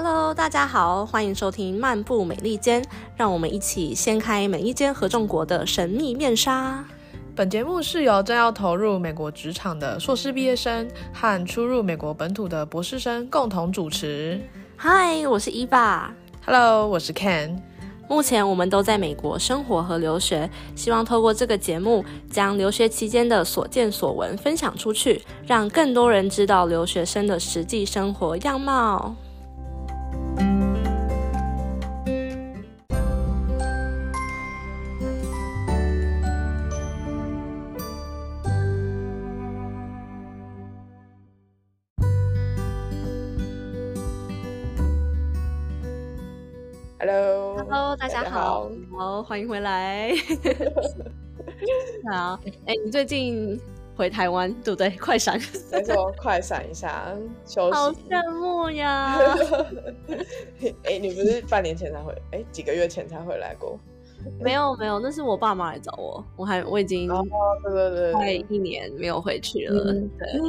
Hello，大家好，欢迎收听《漫步美利坚》，让我们一起掀开每一间合众国的神秘面纱。本节目是由正要投入美国职场的硕士毕业生和初入美国本土的博士生共同主持。Hi，我是伊爸。Hello，我是 Ken。目前我们都在美国生活和留学，希望透过这个节目，将留学期间的所见所闻分享出去，让更多人知道留学生的实际生活样貌。Hello，大家好，好，欢迎回来。好，哎，你最近回台湾对不对？快闪，没错，快闪一下休息。好羡慕呀！哎，你不是半年前才回？哎，几个月前才回来过？没有没有，那是我爸妈来找我，我还我已经哦，对对对，快一年没有回去了。对，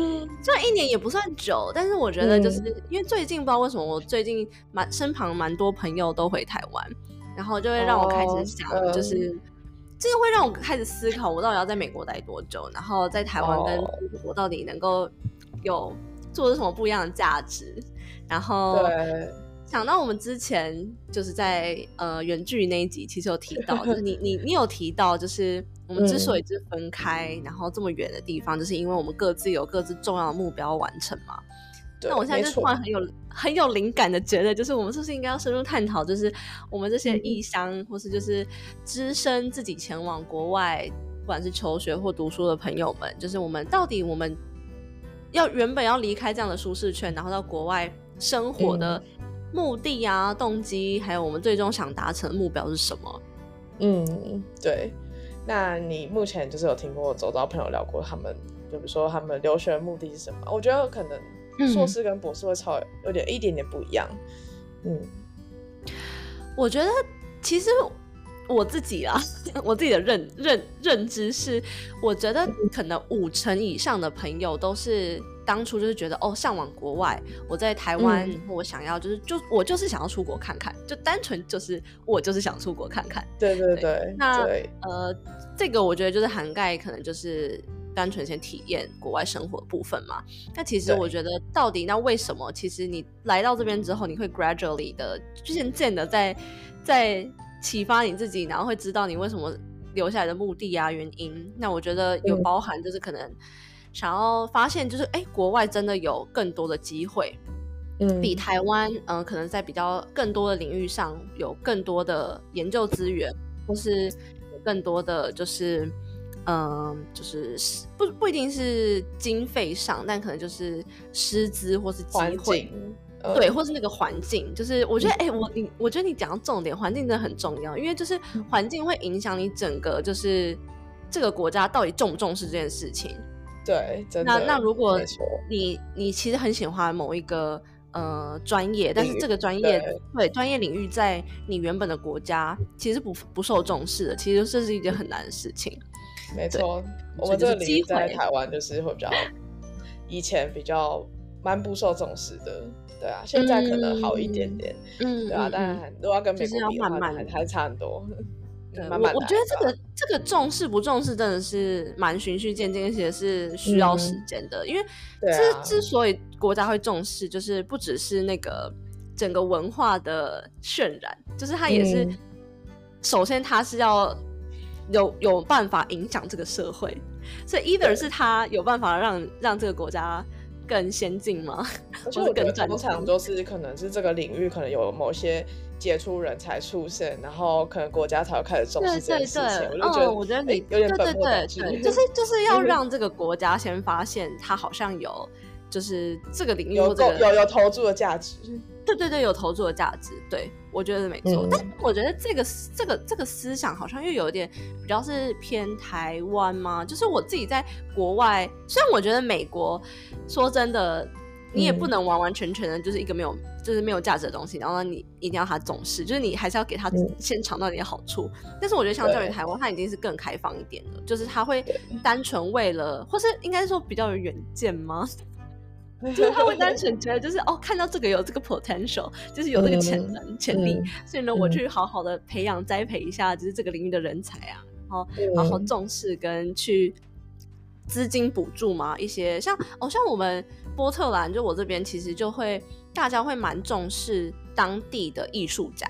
虽然一年也不算久，但是我觉得就是因为最近不知道为什么，我最近蛮身旁蛮多朋友都回台湾，然后就会让我开始想，就是。这个会让我开始思考，我到底要在美国待多久，然后在台湾跟我到底能够有做出什么不一样的价值，然后对。想到我们之前就是在呃远距离那一集，其实有提到，就是你 你你有提到，就是我们之所以是分开，然后这么远的地方，就是因为我们各自有各自重要的目标完成嘛。那我现在就突然很有很有灵感的觉得，就是我们是不是应该要深入探讨，就是我们这些异乡或是就是只身自己前往国外，不管是求学或读书的朋友们，就是我们到底我们要原本要离开这样的舒适圈，然后到国外生活的。目的啊，动机，还有我们最终想达成的目标是什么？嗯，对。那你目前就是有听过走到朋友聊过他们，就比如说他们留学的目的是什么？我觉得可能硕士跟博士会超有点一点点不一样。嗯，我觉得其实我自己啊，我自己的认认认知是，我觉得可能五成以上的朋友都是。当初就是觉得哦，向往国外，我在台湾，我想要就是就我就是想要出国看看，就单纯就是我就是想出国看看。对对对。那呃，这个我觉得就是涵盖可能就是单纯先体验国外生活的部分嘛。那其实我觉得到底那为什么？其实你来到这边之后，你会 gradually 的渐渐的在在启发你自己，然后会知道你为什么留下来的目的啊原因。那我觉得有包含就是可能。想要发现，就是哎，国外真的有更多的机会，嗯，比台湾，嗯，可能在比较更多的领域上有更多的研究资源，或是有更多的就是，嗯，就是不不一定是经费上，但可能就是师资或是机会，对，或是那个环境，就是我觉得，哎，我你我觉得你讲到重点，环境真的很重要，因为就是环境会影响你整个就是这个国家到底重不重视这件事情。对，那那如果你你其实很喜欢某一个呃专业，但是这个专业对专业领域在你原本的国家其实不不受重视的，其实这是一件很难的事情。没错，我们这个领域在台湾就是会比较 以前比较蛮不受重视的，对啊，现在可能好一点点，嗯，对啊，但如果要跟美国比的话，还还差很多。我我觉得这个这个重视不重视真的是蛮循序渐进，而且是需要时间的。因为之之所以国家会重视，就是不只是那个整个文化的渲染，就是它也是首先它是要有有办法影响这个社会，所以 either 是它有办法让让这个国家更先进吗？而且我觉得通常都是可能是这个领域可能有某些。杰出人才出现，然后可能国家才会开始重视这件事情。我就觉得，我觉得你有点本末倒置，就是就是要让这个国家先发现，它好像有就是这个领域有有有投注的价值。对对对，有投注的价值。对，我觉得没错。但我觉得这个这个这个思想好像又有点比较是偏台湾吗？就是我自己在国外，虽然我觉得美国说真的。你也不能完完全全的，就是一个没有，就是没有价值的东西，然后你一定要他重视，就是你还是要给他先尝到点好处。但是我觉得相较于台湾，它已经是更开放一点了，就是他会单纯为了，或是应该说比较有远见吗？就是他会单纯觉得就是哦，看到这个有这个 potential，就是有这个潜能潜力，所以呢，我去好好的培养栽培一下，就是这个领域的人才啊，然后好好重视跟去资金补助嘛，一些像哦，像我们波特兰，就我这边其实就会大家会蛮重视当地的艺术家，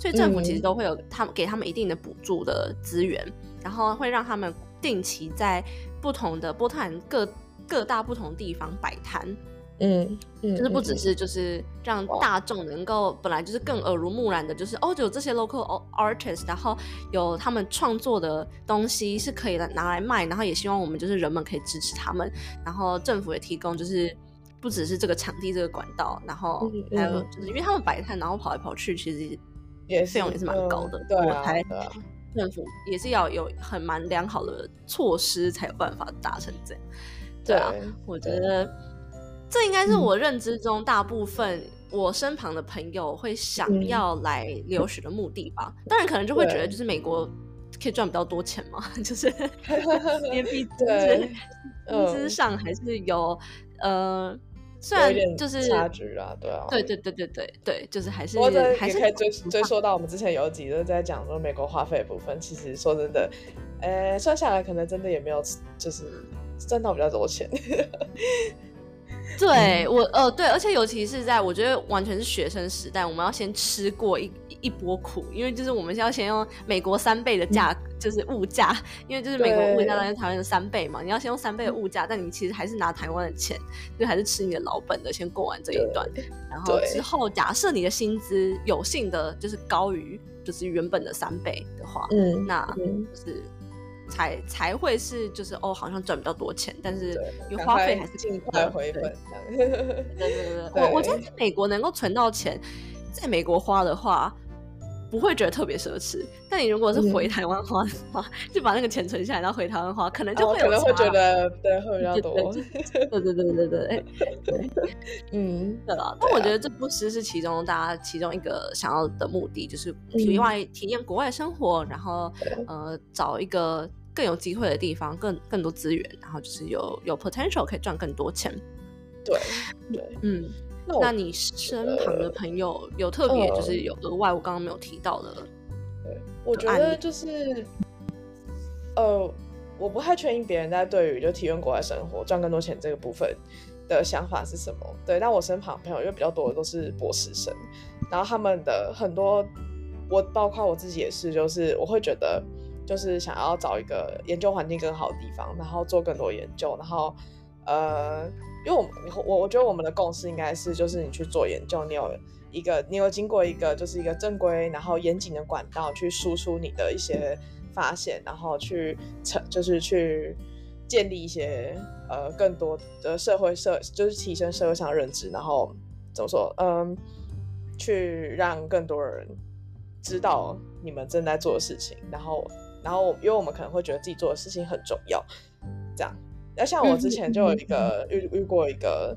所以政府其实都会有他们给他们一定的补助的资源，然后会让他们定期在不同的波特兰各。各大不同地方摆摊，嗯，就是不只是就是让大众能够本来就是更耳濡目染的，就是哦，有这些 local artist，然后有他们创作的东西是可以来拿来卖，然后也希望我们就是人们可以支持他们，然后政府也提供就是不只是这个场地这个管道，然后还有就是因为他们摆摊然后跑来跑去，其实也费用也是蛮高的，对啊，政府也是要有很蛮良好的措施才有办法达成这样。对啊，我觉得这应该是我认知中大部分我身旁的朋友会想要来留学的目的吧。当然，可能就会觉得就是美国可以赚比较多钱嘛，就是因毕竟工资上还是有呃，虽然就是差距啊，对啊，对对对对对对，就是还是还是可以追追溯到我们之前有几个在讲说美国花费部分，其实说真的，呃，算下来可能真的也没有就是。赚到比较多钱，对我呃对，而且尤其是在我觉得完全是学生时代，我们要先吃过一一波苦，因为就是我们要先用美国三倍的价，就是物价，因为就是美国物价大概台湾的三倍嘛，你要先用三倍的物价，但你其实还是拿台湾的钱，就还是吃你的老本的，先过完这一段，然后之后假设你的薪资有幸的就是高于就是原本的三倍的话，嗯，那就是。才才会是就是哦，好像赚比较多钱，但是你花费还是尽快回本。对对对，我我觉得在美国能够存到钱，在美国花的话。不会觉得特别奢侈，但你如果是回台湾花的话，就把那个钱存下来，然后回台湾花，可能就会可能会觉得对会比较多。对 对对对对对，嗯，对了。但我觉得这不失是其中大家其中一个想要的目的，就是体外体验国外生活，然后呃找一个更有机会的地方，更更多资源，然后就是有有 potential 可以赚更多钱。对 对，嗯。那你身旁的朋友有特别就是有额外我刚刚没有提到的，对，我觉得就是，呃，我不太确定别人在对于就体验国外生活赚更多钱这个部分的想法是什么。对，但我身旁朋友因为比较多的都是博士生，然后他们的很多，我包括我自己也是，就是我会觉得就是想要找一个研究环境更好的地方，然后做更多研究，然后呃。因为我我我觉得我们的共识应该是，就是你去做研究，你有一个你有经过一个就是一个正规然后严谨的管道去输出你的一些发现，然后去成就是去建立一些呃更多的社会社就是提升社会上的认知，然后怎么说嗯，去让更多人知道你们正在做的事情，然后然后因为我们可能会觉得自己做的事情很重要，这样。那像我之前就有一个遇遇过一个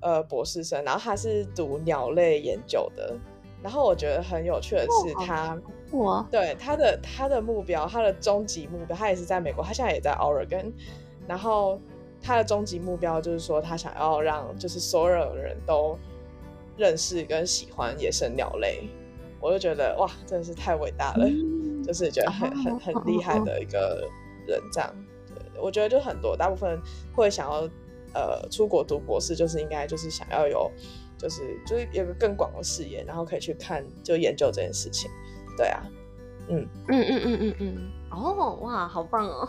呃博士生，然后他是读鸟类研究的，然后我觉得很有趣的是他，我对他的他的目标，他的终极目标，他也是在美国，他现在也在 Oregon，然后他的终极目标就是说他想要让就是所有人都认识跟喜欢野生鸟类，我就觉得哇，真的是太伟大了，就是觉得很很很厉害的一个人这样。对我觉得就很多，大部分会想要呃出国读博士，就是应该就是想要有，就是就是有个更广的视野，然后可以去看就研究这件事情。对啊，嗯嗯嗯嗯嗯嗯，哦哇，好棒哦！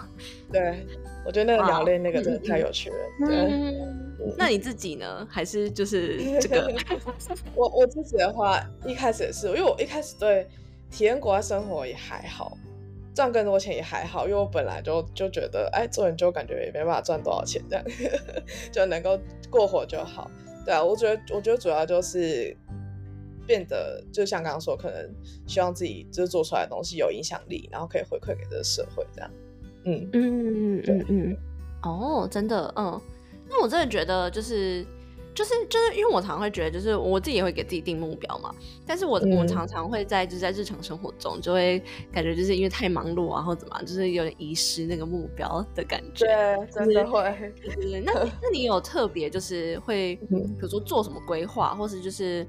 对，我觉得那个鸟类那个真的太有趣了。对，那你自己呢？还是就是这个？我我自己的话，一开始也是，因为我一开始对体验国外生活也还好。赚更多钱也还好，因为我本来就就觉得，哎，做研究感觉也没办法赚多少钱，这样 就能够过活就好。对啊，我觉得，我觉得主要就是变得，就像刚刚说，可能希望自己就是做出来的东西有影响力，然后可以回馈给这个社会，这样。嗯嗯嗯嗯嗯。哦，真的，嗯。那我真的觉得，就是就是就是因为我常常会觉得，就是我自己也会给自己定目标嘛。但是我我常常会在就是在日常生活中，就会感觉就是因为太忙碌啊，或怎么，就是有点遗失那个目标的感觉。对，真的会。那 那你有特别就是会，比如说做什么规划，或是就是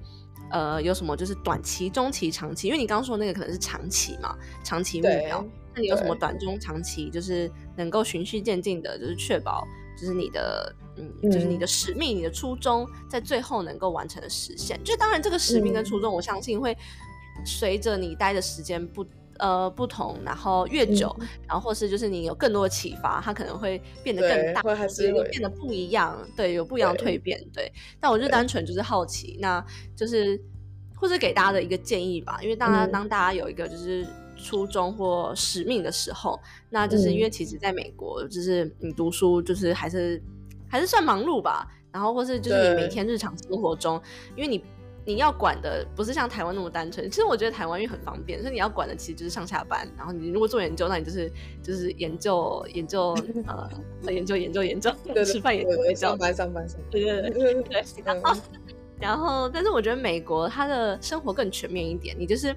呃有什么就是短期、中期、长期？因为你刚刚说那个可能是长期嘛，长期目标。那你有什么短中长期，就是能够循序渐进的，就是确保，就是你的，嗯，就是你的使命、你的初衷，在最后能够完成的实现。就当然，这个使命跟初衷，我相信会随着你待的时间不，呃，不同，然后越久，然后或是就是你有更多的启发，它可能会变得更大，会还是会变得不一样。对，有不一样的蜕变。对，但我就单纯就是好奇，那就是或者给大家的一个建议吧，因为大家当大家有一个就是。初衷或使命的时候，那就是因为其实在美国，就是你读书就是还是还是算忙碌吧。然后或是就是你每天日常生活中，因为你你要管的不是像台湾那么单纯。其实我觉得台湾因为很方便，所以你要管的其实就是上下班。然后你如果做研究，那你就是就是研究研究 呃研究研究研究，吃饭研究上班上班上班。对对对 对。然后然后，但是我觉得美国它的生活更全面一点，你就是。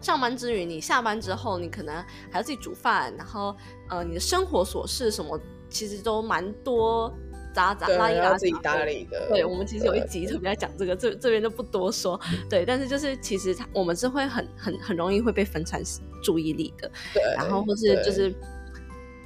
上班之余，你下班之后，你可能还要自己煮饭，然后呃，你的生活琐事什么，其实都蛮多杂杂拉一拉自己打理的。对，我们其实有一集特别在讲这个，这这边就不多说。对，但是就是其实我们是会很很很容易会被分散注意力的。对，然后或是就是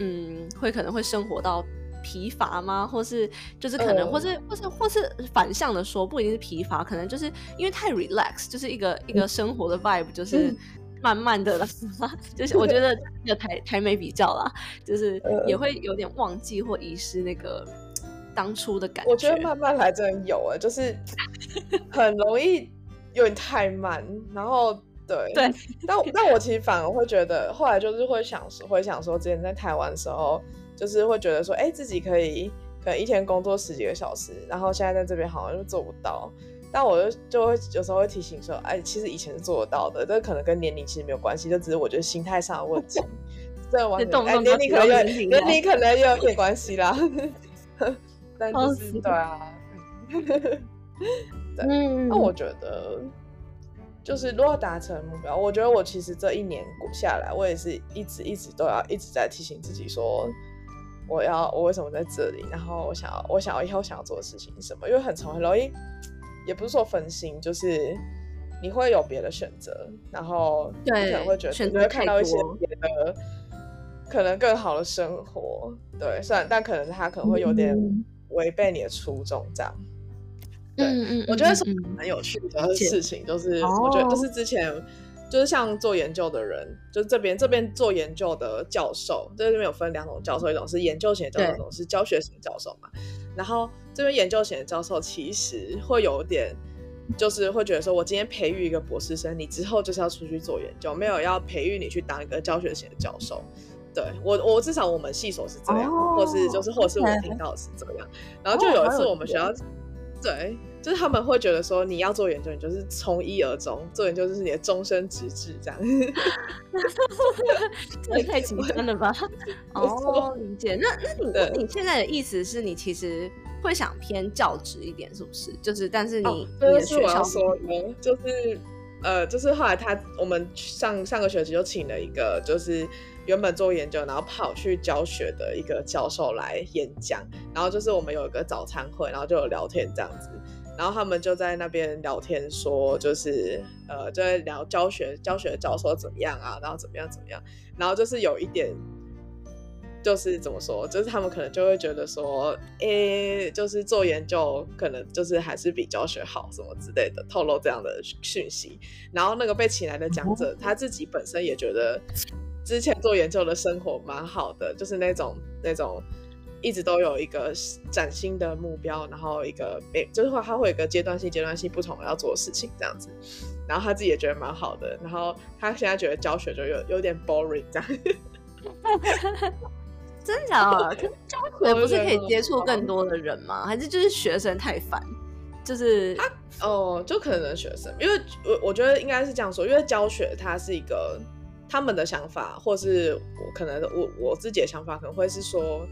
嗯，会可能会生活到。疲乏吗？或是就是可能，或是或是或是反向的说，不一定是疲乏，可能就是因为太 relax，就是一个一个生活的 vibe，就是慢慢的了，就是我觉得那个台台美比较啦，就是也会有点忘记或遗失那个当初的感觉。我觉得慢慢来真的有啊，就是很容易有点太慢，然后对对，但但我其实反而会觉得，后来就是会想回想说，之前在台湾的时候。就是会觉得说，哎，自己可以可能一天工作十几个小时，然后现在在这边好像就做不到。但我就就会有时候会提醒说，哎，其实以前是做得到的，这可能跟年龄其实没有关系，就只是我觉得心态上的问题。这完全哎，年龄可能有年龄可能有点关系啦。但就是对啊，对。那我觉得，就是如果达成目标，我觉得我其实这一年过下来，我也是一直一直都要一直在提醒自己说。我要我为什么在这里？然后我想要我想要以后想要做的事情是什么？因为很从很容易，也不是说分心，就是你会有别的选择，然后你可能会觉得你会看到一些别的可能更好的生活。对，虽然但可能他可能会有点违背你的初衷，这样。对，我觉得是很有趣的事情，就是我觉得就是之前。就是像做研究的人，就是这边这边做研究的教授，这边有分两种教授，一种是研究型教授，一种是教学型教授嘛。然后这边研究型的教授其实会有点，就是会觉得说，我今天培育一个博士生，你之后就是要出去做研究，没有要培育你去当一个教学型的教授。对我，我至少我们系所是这样，或是就是或者是我听到是这样。然后就有一次我们学校，对。就是他们会觉得说，你要做研究，你就是从一而终，做研究就是你的终身职志这样。这也太极端了吧？哦，理解。那那你你现在的意思是你其实会想偏教职一点，是不是？就是，但是你你的学校说的，就是呃，就是后来他我们上上个学期就请了一个，就是原本做研究，然后跑去教学的一个教授来演讲，然后就是我们有一个早餐会，然后就有聊天这样子。然后他们就在那边聊天，说就是呃，就在聊教学教学教授怎么样啊，然后怎么样怎么样，然后就是有一点，就是怎么说，就是他们可能就会觉得说，诶，就是做研究可能就是还是比教学好什么之类的，透露这样的讯息。然后那个被请来的讲者他自己本身也觉得，之前做研究的生活蛮好的，就是那种那种。一直都有一个崭新的目标，然后一个每就是话他会有一个阶段性、阶段性不同要做的事情这样子，然后他自己也觉得蛮好的，然后他现在觉得教学就有有点 boring 这样。真的假的？教学不是可以接触更多的人吗？还是就是学生太烦？就是他哦，就可能学生，因为我我觉得应该是这样说，因为教学它是一个他们的想法，或是我可能我我自己的想法可能会是说。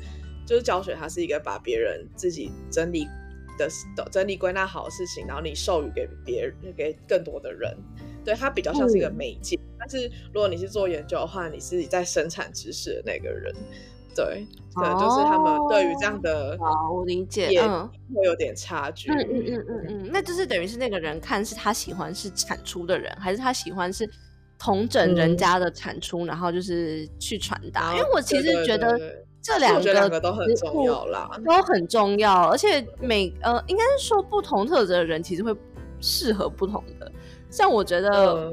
就是教学，它是一个把别人自己整理的整理归纳好的事情，然后你授予给别人，给更多的人，对它比较像是一个媒介。但是如果你是做研究的话，你是在生产知识的那个人，对，可能就是他们对于这样的，好，我理解，嗯，会有点差距，嗯嗯嗯嗯。嗯，那就是等于是那个人看是他喜欢是产出的人，还是他喜欢是同整人家的产出，然后就是去传达。因为我其实觉得这两个都很重要啦，都很重要，而且每呃，应该是说不同特质的人其实会适合不同的，像我觉得。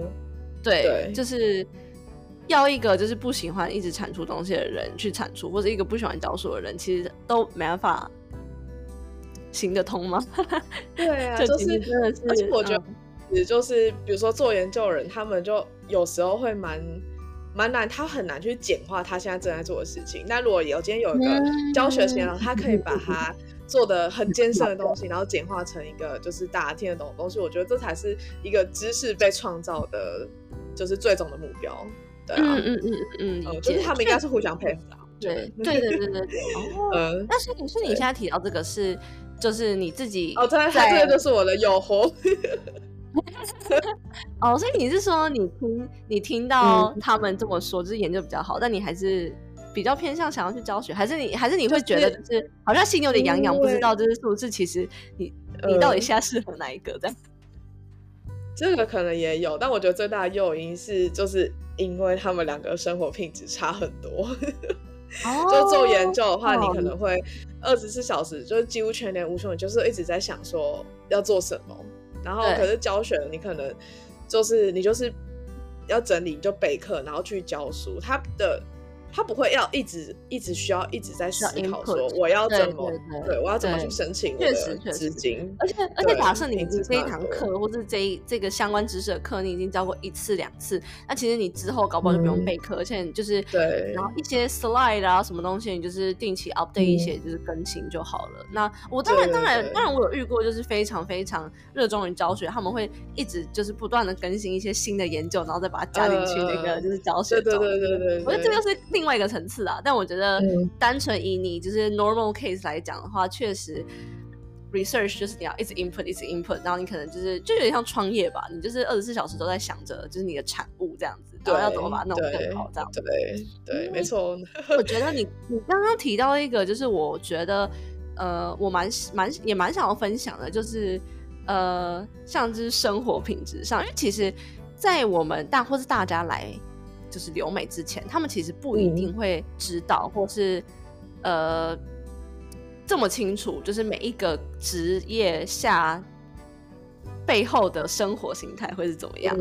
对，就是要一个就是不喜欢一直产出东西的人去产出，或者一个不喜欢教书的人，其实都没办法行得通吗？对啊，就是真的是，而且我觉得，也就是比如说做研究的人，他们就有时候会蛮蛮难，他很难去简化他现在正在做的事情。那如果有今天有一个教学型，然后他可以把他做的很艰深的东西，然后简化成一个就是大家听得懂的东西，我觉得这才是一个知识被创造的。就是最终的目标，对啊，嗯嗯嗯嗯，就是他们应该是互相配合的，对对对对对对。哦，那是你是你现在提到这个是，就是你自己哦，对，这个就是我的诱惑。哦，所以你是说你听你听到他们这么说，就是研究比较好，但你还是比较偏向想要去教学，还是你还是你会觉得就是好像心有点痒痒，不知道就是是不是其实你你到底现在适合哪一个这样？这个可能也有，但我觉得最大的诱因是，就是因为他们两个生活品质差很多。就做研究的话，你可能会二十四小时，就是几乎全年无休，你就是一直在想说要做什么。然后，可是教学你可能就是你就是要整理，就备课，然后去教书。他的。他不会要一直一直需要一直在思考说我要怎么对我要怎么去申请确实资金，而且而且假设你这一堂课或是这一这个相关知识的课你已经教过一次两次，那其实你之后搞不好就不用备课，而且就是对，然后一些 slide 啊什么东西，你就是定期 update 一些就是更新就好了。那我当然当然当然我有遇过就是非常非常热衷于教学，他们会一直就是不断的更新一些新的研究，然后再把它加进去那个就是教学对对对对，我觉得这个是。另外一个层次啊，但我觉得单纯以你就是 normal case 来讲的话，确实 research 就是你要一直 input 一直 input，然后你可能就是就有点像创业吧，你就是二十四小时都在想着就是你的产物这样子，然后要怎么把它弄更好这样子。对对，没错。我觉得你你刚刚提到一个，就是我觉得呃，我蛮蛮也蛮想要分享的，就是呃，像就是生活品质上，因为其实，在我们大或是大家来。就是留美之前，他们其实不一定会知道，或是呃这么清楚，就是每一个职业下背后的生活形态会是怎么样。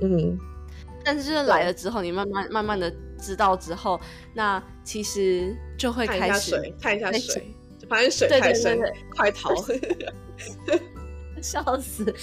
嗯，但是就是来了之后，你慢慢慢慢的知道之后，那其实就会开始看一下水，发现水太深，快逃！笑死。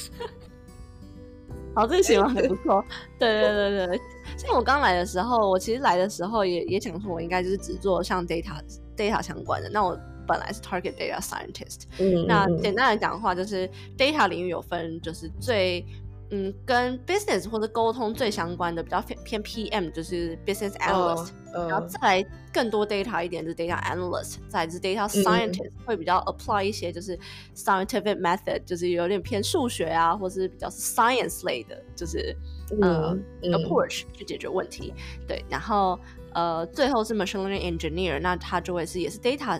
好，这个形容还不错。对对对对，像我刚来的时候，我其实来的时候也也想说，我应该就是只做像 data data 相关的。那我本来是 target data scientist。嗯。那简单来讲的话，就是 data 领域有分，就是最。嗯，跟 business 或者沟通最相关的比较偏偏 PM，就是 business analyst，然后再来更多 data 一点就是 data analyst，再是 data scientist，会比较 apply 一些就是 scientific method，就是有点偏数学啊，或是比较是 science 类的，就是嗯 approach 去解决问题。对，然后呃最后是 machine learning engineer，那他就会是也是 data。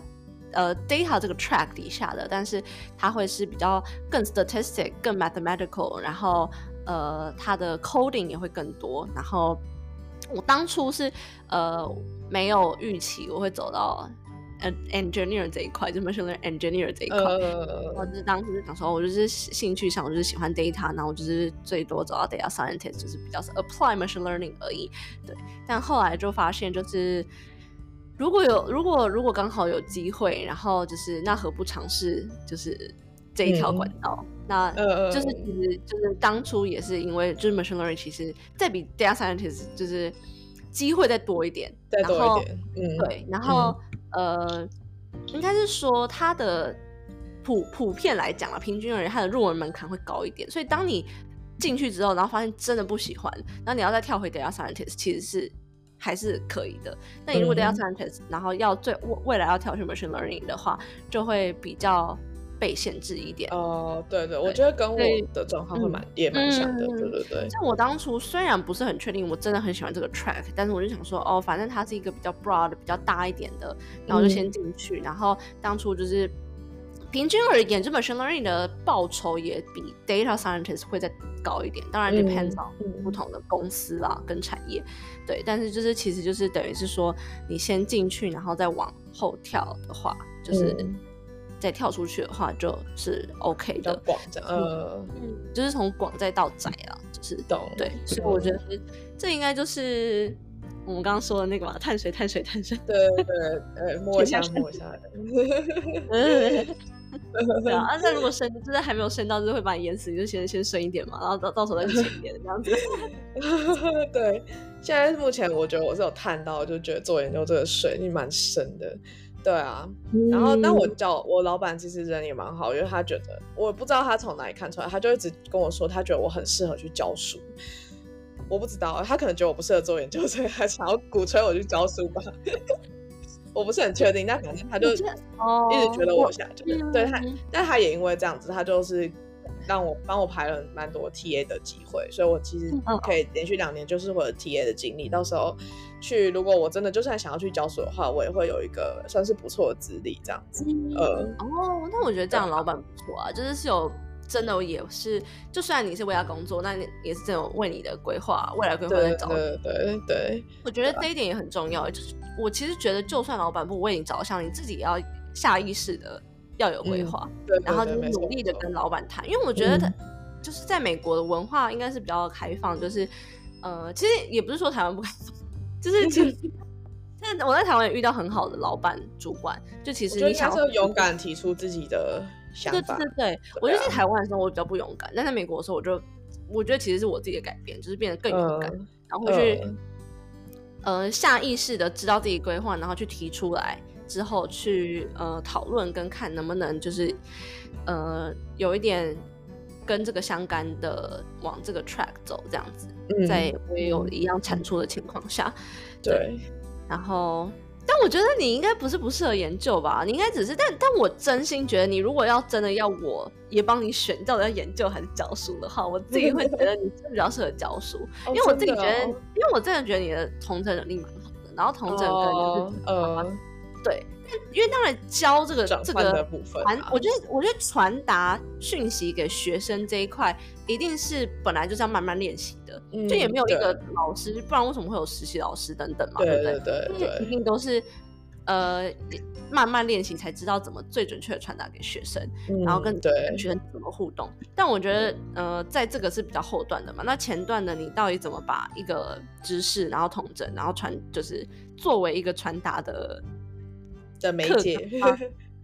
呃，data 这个 track 底下的，但是它会是比较更 statistic、更 mathematical，然后呃，它的 coding 也会更多。然后我当初是呃没有预期我会走到 engineer 这一块，就 machine learning engineer 这一块。我就是当时就想说，我就是兴趣上，我就是喜欢 data，然后我就是最多走到 data scientist，就是比较是 apply machine learning 而已。对，但后来就发现就是。如果有如果如果刚好有机会，然后就是那何不尝试就是这一条管道？那就是其实就是当初也是因为就是 machine learning 其实再比 data scientist 就是机会再多一点，再多一点，嗯，对，然后呃，应该是说它的普普遍来讲啊，平均而言它的入门门槛会高一点，所以当你进去之后，然后发现真的不喜欢，然后你要再跳回 data scientist，其实是。还是可以的。那你如果 data scientist，然后要最未未来要跳去 machine learning 的话，就会比较被限制一点。哦，对对，我觉得跟我的状况会蛮也蛮像的，对对对。像我当初虽然不是很确定，我真的很喜欢这个 track，但是我就想说，哦，反正它是一个比较 broad、比较大一点的，然后就先进去。然后当初就是平均而言，这 machine learning 的报酬也比 data scientist 会再高一点。当然 depends on 不同的公司啦跟产业，对。但是就是其实就是等于是说，你先进去，然后再往后跳的话，就是。再跳出去的话，就是 OK 的。广的呃，嗯就是从广再到窄啊，就是懂对。所以我觉得这应该就是我们刚刚说的那个嘛，碳水，碳水，碳水。对对对，呃，摸一下，摸一下。对啊，那如果 升，就是还没有升到，就是会把你淹死，你就先先升一点嘛，然后到到时候再浅一点这样子。对，现在目前我觉得我是有探到，就觉得做研究这个水你蛮深的。对啊，然后但我叫我老板其实人也蛮好，因为他觉得我不知道他从哪里看出来，他就一直跟我说他觉得我很适合去教书。我不知道，他可能觉得我不适合做研究，所以他想要鼓吹我去教书吧。我不是很确定，但反正他就一直觉得我想就对他，但他也因为这样子，他就是让我帮我排了蛮多 TA 的机会，所以我其实可以连续两年就是我的 TA 的经历，到时候。去，如果我真的就算想要去教书的话，我也会有一个算是不错的资历这样子。呃，哦，那我觉得这样老板不错啊，就是是有真的也是，就算你是为他工作，那也是这种为你的规划、未来规划在找。对对对，我觉得这一点也很重要。就是我其实觉得，就算老板不为你着想，你自己也要下意识的要有规划，对，然后就是努力的跟老板谈，因为我觉得他就是在美国的文化应该是比较开放，就是呃，其实也不是说台湾不开放。就是，其 实，但我在台湾也遇到很好的老板、主管。就其实你想要勇敢提出自己的想法。对对对，我觉得在台湾的时候我比较不勇敢，但在美国的时候，我就我觉得其实是我自己的改变，就是变得更勇敢，然后去呃下意识的知道自己规划，然后去提出来之后去呃讨论跟看能不能就是呃有一点。跟这个相干的往这个 track 走，这样子，在我也有一样产出的情况下，对。然后，但我觉得你应该不是不适合研究吧？你应该只是，但但我真心觉得，你如果要真的要我也帮你选，到底要研究还是教书的话，我自己会觉得你比较适合教书，因为我自己觉得，因为我真的觉得你的同整能力蛮好的，然后同整跟就是呃，对。因为当然教这个这个传，我觉得我觉得传达讯息给学生这一块，一定是本来就是要慢慢练习的，就也没有一个老师，不然为什么会有实习老师等等嘛？对不对？一定都是呃慢慢练习才知道怎么最准确的传达给学生，然后跟学生怎么互动。但我觉得呃，在这个是比较后段的嘛，那前段的你到底怎么把一个知识然后统整，然后传就是作为一个传达的。的媒介，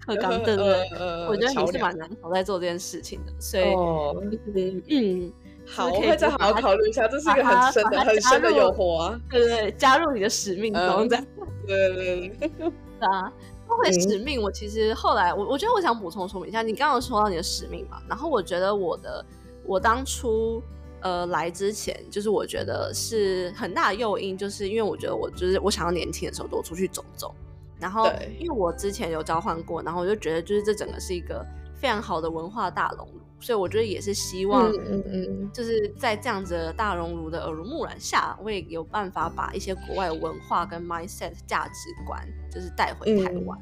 特刚对不对？我觉得你是蛮难头在做这件事情的，所以嗯，好，我会再好好考虑一下，这是一个很深的、很深的诱惑啊！对对对，加入你的使命中，这样对对对，啊，说回使命，我其实后来我我觉得我想补充说明一下，你刚刚说到你的使命嘛，然后我觉得我的我当初呃来之前，就是我觉得是很大的诱因，就是因为我觉得我就是我想要年轻的时候多出去走走。然后，因为我之前有交换过，然后我就觉得，就是这整个是一个非常好的文化大熔炉，所以我觉得也是希望，嗯嗯，就是在这样子的大熔炉的耳濡目染下，我也有办法把一些国外文化跟 mindset 价值观，就是带回台湾。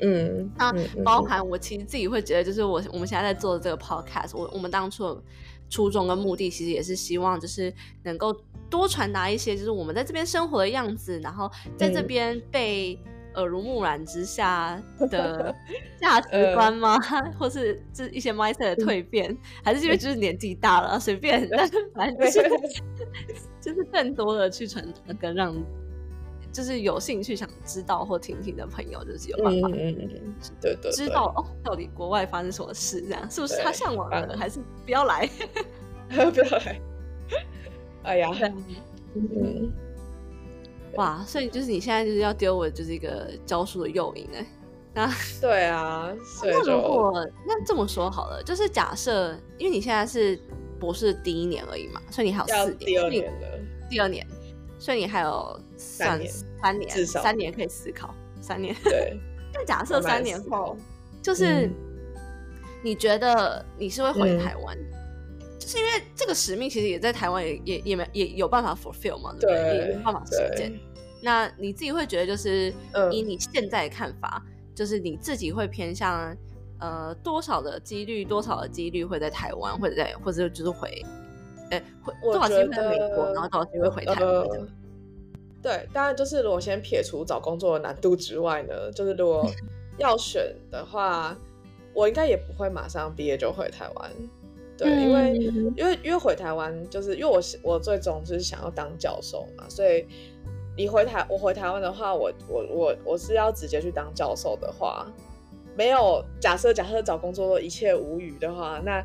嗯，那包含我其实自己会觉得，就是我我们现在在做的这个 podcast，我我们当初的初衷跟目的，其实也是希望，就是能够多传达一些，就是我们在这边生活的样子，然后在这边被。耳濡目染之下 的价值观吗？或是这一些 mindset 的蜕变，还是因为就是年纪大了，随便，反正就是就是更多的去传达，跟让就是有兴趣想知道或听听的朋友，就是有办法，嗯嗯对对，知道哦，到底国外发生什么事，这样是不是他向往的，还是不要来，不要来？哎呀，嗯。哇，所以就是你现在就是要丢我就是一个教书的诱因哎，那 对啊，那如果那这么说好了，就是假设，因为你现在是博士第一年而已嘛，所以你还有四年，第二年了，第二年，所以你还有三年，三年，至少三年可以思考，三年。对，那假设三年后，就是你觉得你是会回台湾？就是因为这个使命其实也在台湾也也也没也有办法 fulfill 嘛，对不对？也有办法实践。那你自己会觉得，就是以你现在的看法，就是你自己会偏向呃多少的几率，多少的几率会在台湾，或者在或者就是回，哎，会多少机会在美国，然后多少机会回台湾？对，当然就是如果先撇除找工作的难度之外呢，就是如果 要选的话，我应该也不会马上毕业就回台湾。对，因为因为因为回台湾，就是因为我我最终就是想要当教授嘛，所以你回台我回台湾的话，我我我我是要直接去当教授的话，没有假设假设找工作一切无虞的话，那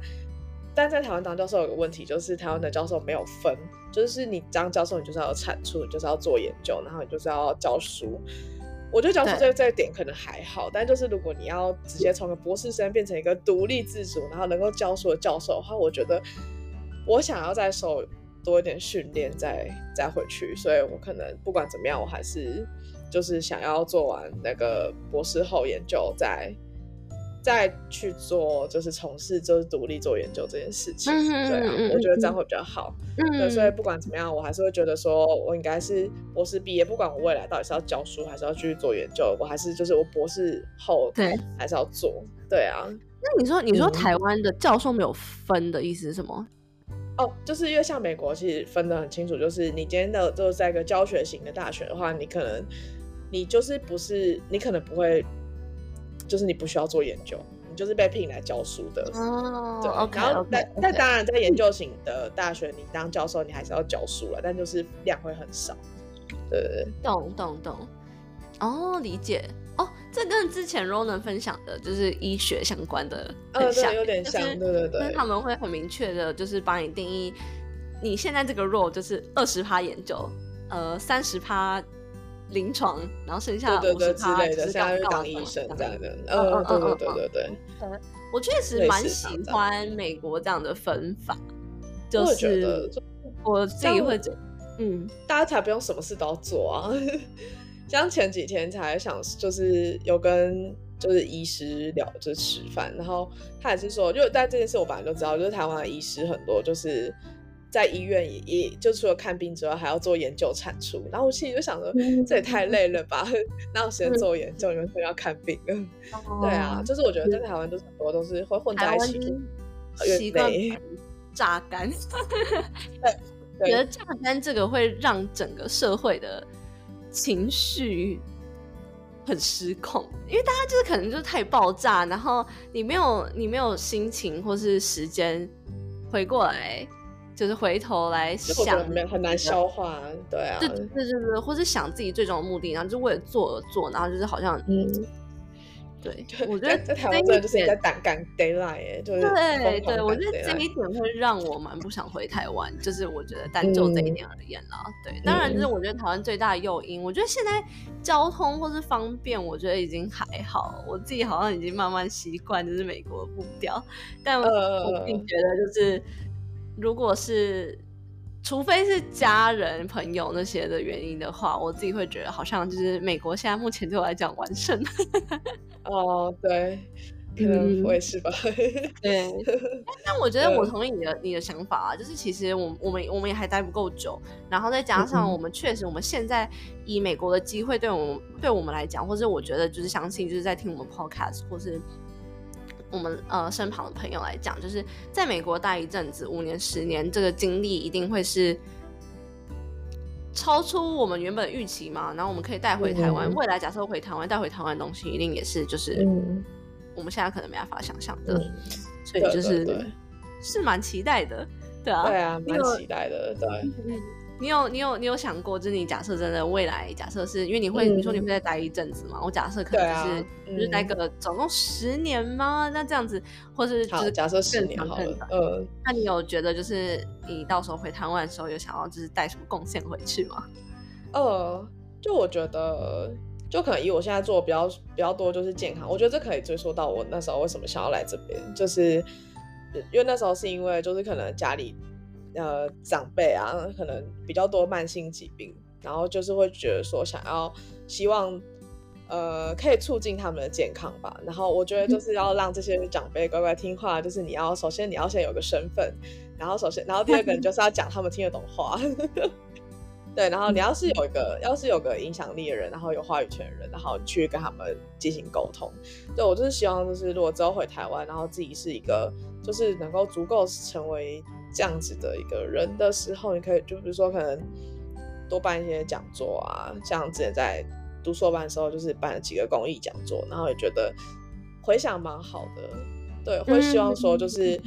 但在台湾当教授有个问题，就是台湾的教授没有分，就是你当教授你就是要有产出，你就是要做研究，然后你就是要教书。我觉得教书这这一点可能还好，但就是如果你要直接从个博士生变成一个独立自主，然后能够教书的教授的话，我觉得我想要再受多一点训练，再再回去，所以我可能不管怎么样，我还是就是想要做完那个博士后研究再。再去做，就是从事就是独立做研究这件事情，对啊，我觉得这样会比较好。对，所以不管怎么样，我还是会觉得说，我应该是博士毕业，不管我未来到底是要教书还是要继续做研究，我还是就是我博士后对还是要做。对啊，那你说你说台湾的教授没有分的意思是什么？哦，就是因为像美国其实分的很清楚，就是你今天的就是在一个教学型的大学的话，你可能你就是不是你可能不会。就是你不需要做研究，你就是被聘来教书的。哦，对。然后，但但当然，在研究型的大学，你当教授，你还是要教书了，但就是量会很少。对，懂懂懂。哦，理解。哦，这跟之前 Ronan 分享的就是医学相关的，很像，有点像。对对对。他们会很明确的，就是帮你定义，你现在这个 role 就是二十趴研究，呃，三十趴。临床，然后剩下五十趴是当医生这样的。嗯嗯嗯对对对对。我确实蛮喜欢美国这样的分法，就是我自己会觉得，嗯，大家才不用什么事都要做啊。像前几天才想，就是有跟就是医师聊，就是吃饭，然后他也是说，就但这件事我本来就知道，就是台湾的医师很多就是。在医院也也就除了看病之外，还要做研究产出。然后我心里就想着，这也太累了吧？哪有时间做研究？你们都要看病？对啊，就是我觉得在台湾都是很多都是会混在一起，习惯榨干。对，觉得榨干这个会让整个社会的情绪很失控，因为大家就是可能就是太爆炸，然后你没有你没有心情或是时间回过来。就是回头来想，很难消化，对啊，对对对对，或是想自己最终的目的，然后就为了做而做，然后就是好像，嗯，对，我觉得在台湾真的就是在赶赶 d a y l i g h t 就是对对，我觉得这一点会让我蛮不想回台湾，就是我觉得单就这一点而言啦，对，当然就是我觉得台湾最大的诱因，我觉得现在交通或是方便，我觉得已经还好，我自己好像已经慢慢习惯就是美国的步调，但我自己觉得就是。如果是，除非是家人、朋友那些的原因的话，我自己会觉得好像就是美国现在目前对我来讲完胜。哦，对，可能我也是吧。对，但我觉得我同意你的你的想法啊，就是其实我我们我们也还待不够久，然后再加上我们确实我们现在以美国的机会，对我们对我们来讲，或者我觉得就是相信就是在听我们 podcast 或是。我们呃身旁的朋友来讲，就是在美国待一阵子，五年、十年，这个经历一定会是超出我们原本预期嘛。然后我们可以带回台湾，未来假设回台湾带回台湾的东西，一定也是就是我们现在可能没办法想象的。所以就是是蛮期待的，对啊，对啊，蛮期待的，对。你有你有你有想过，就是你假设真的未来，假设是因为你会你说你会再待一阵子嘛？我假设可能就是就是待个总共十年吗？那这样子，或是就是假设十年好了，嗯，那你有觉得就是你到时候回台湾的时候，有想要就是带什么贡献回去吗？呃，就我觉得，就可能以我现在做比较比较多就是健康，我觉得这可以追溯到我那时候为什么想要来这边，就是因为那时候是因为就是可能家里。呃，长辈啊，可能比较多慢性疾病，然后就是会觉得说想要希望，呃，可以促进他们的健康吧。然后我觉得就是要让这些长辈乖乖听话，就是你要首先你要先有个身份，然后首先，然后第二个 就是要讲他们听得懂话。对，然后你要是有一个，要是有个影响力的人，然后有话语权的人，然后去跟他们进行沟通。对我就是希望，就是如果之后回台湾，然后自己是一个，就是能够足够成为这样子的一个人的时候，你可以就比如说可能多办一些讲座啊，像之前在读硕班的时候，就是办了几个公益讲座，然后也觉得回想蛮好的。对，会希望说就是。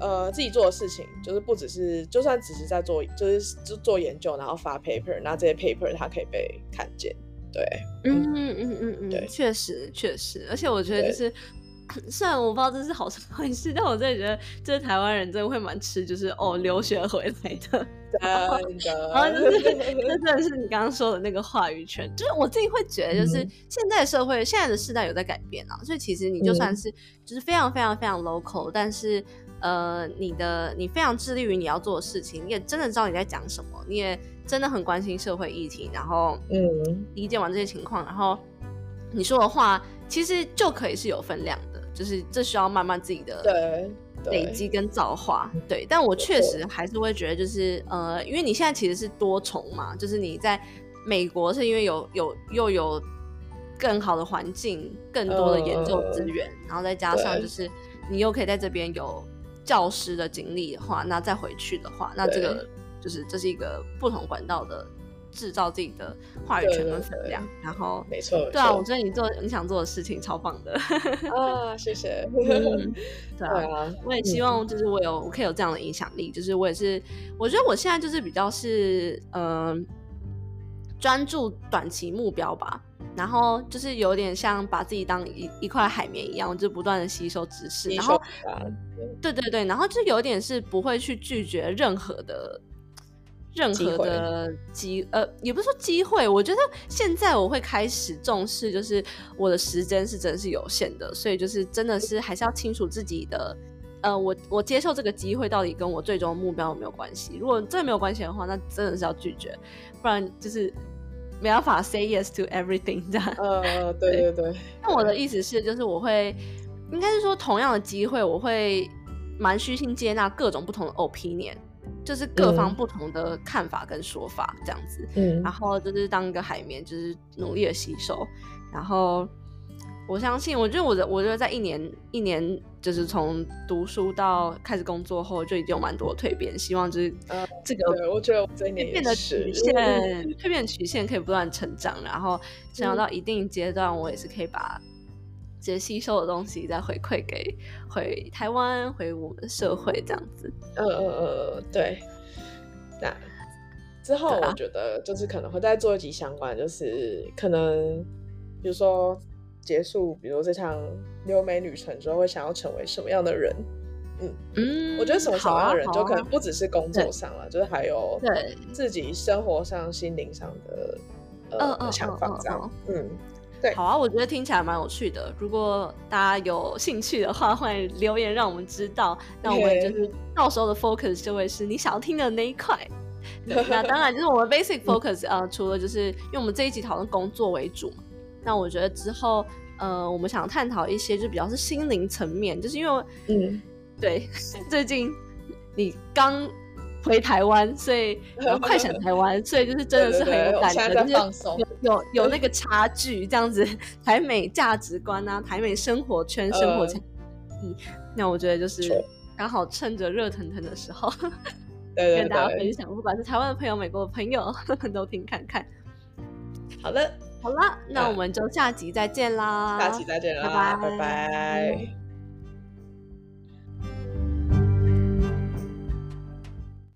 呃，自己做的事情就是不只是，就算只是在做，就是就做研究，然后发 paper，那这些 paper 它可以被看见。对，嗯嗯嗯嗯嗯，对，确实确实，而且我觉得就是，虽然我不知道这是好什么回事，但我真的觉得，这台湾人真的会蛮吃，就是哦，留学回来的。真的，然后就是，这真的是你刚刚说的那个话语权，就是我自己会觉得，就是现在社会，现在的世代有在改变啊，所以其实你就算是就是非常非常非常 local，但是。呃，你的你非常致力于你要做的事情，你也真的知道你在讲什么，你也真的很关心社会议题，然后嗯，理解完这些情况，然后你说的话其实就可以是有分量的，就是这需要慢慢自己的对累积跟造化，对。但我确实还是会觉得，就是呃，因为你现在其实是多重嘛，就是你在美国是因为有有又有更好的环境，更多的研究资源，然后再加上就是你又可以在这边有。教师的经历的话，那再回去的话，那这个就是这是一个不同管道的制造自己的话语权跟分量。然后，没错，对啊，我觉得你做你想做的事情超棒的 啊，谢谢。对啊，我也希望就是我有我可以有这样的影响力，就是我也是，我觉得我现在就是比较是嗯专注短期目标吧。然后就是有点像把自己当一一块海绵一样，就不断的吸收知识。然后，对对对，然后就有点是不会去拒绝任何的任何的机呃，也不是说机会。我觉得现在我会开始重视，就是我的时间是真的是有限的，所以就是真的是还是要清楚自己的呃，我我接受这个机会到底跟我最终目标有没有关系。如果真的没有关系的话，那真的是要拒绝，不然就是。没办法 say yes to everything 这样。呃，对对对。那我的意思是，就是我会，应该是说同样的机会，我会蛮虚心接纳各种不同的 opinion，就是各方不同的看法跟说法这样子。嗯。然后就是当一个海绵，就是努力的吸收，然后。我相信，我觉得我的，我觉得在一年一年，就是从读书到开始工作后，就已经有蛮多蜕变。希望就是这个，我觉得这一年变的曲线，蜕变曲线可以不断成长。然后，成长到一定阶段，我也是可以把这些吸收的东西再回馈给回台湾，回我们的社会这样子。呃呃呃，对。那之后，我觉得就是可能会再做一集相关，就是可能比如说。结束，比如这场留美旅程之后，会想要成为什么样的人？嗯嗯，我觉得什么什么样的人，就可能不只是工作上了，就是还有对自己生活上、心灵上的呃想法这样。嗯，对，好啊，我觉得听起来蛮有趣的。如果大家有兴趣的话，欢迎留言让我们知道。那我们就是到时候的 focus 就会是你想要听的那一块。那当然就是我们 basic focus 啊，除了就是因为我们这一集讨论工作为主嘛。那我觉得之后，呃，我们想探讨一些就比较是心灵层面，就是因为，嗯，对，最近你刚回台湾，所以 快闪台湾，所以就是真的是很有感觉，就是有有有那个差距，这样子 台美价值观啊，台美生活圈生活圈，嗯，那我觉得就是刚好趁着热腾腾的时候，跟大家分享，不管是台湾的朋友、美国的朋友，都听看看。好了。好了，那我们就下集再见啦！下集再见啦，拜拜，拜拜。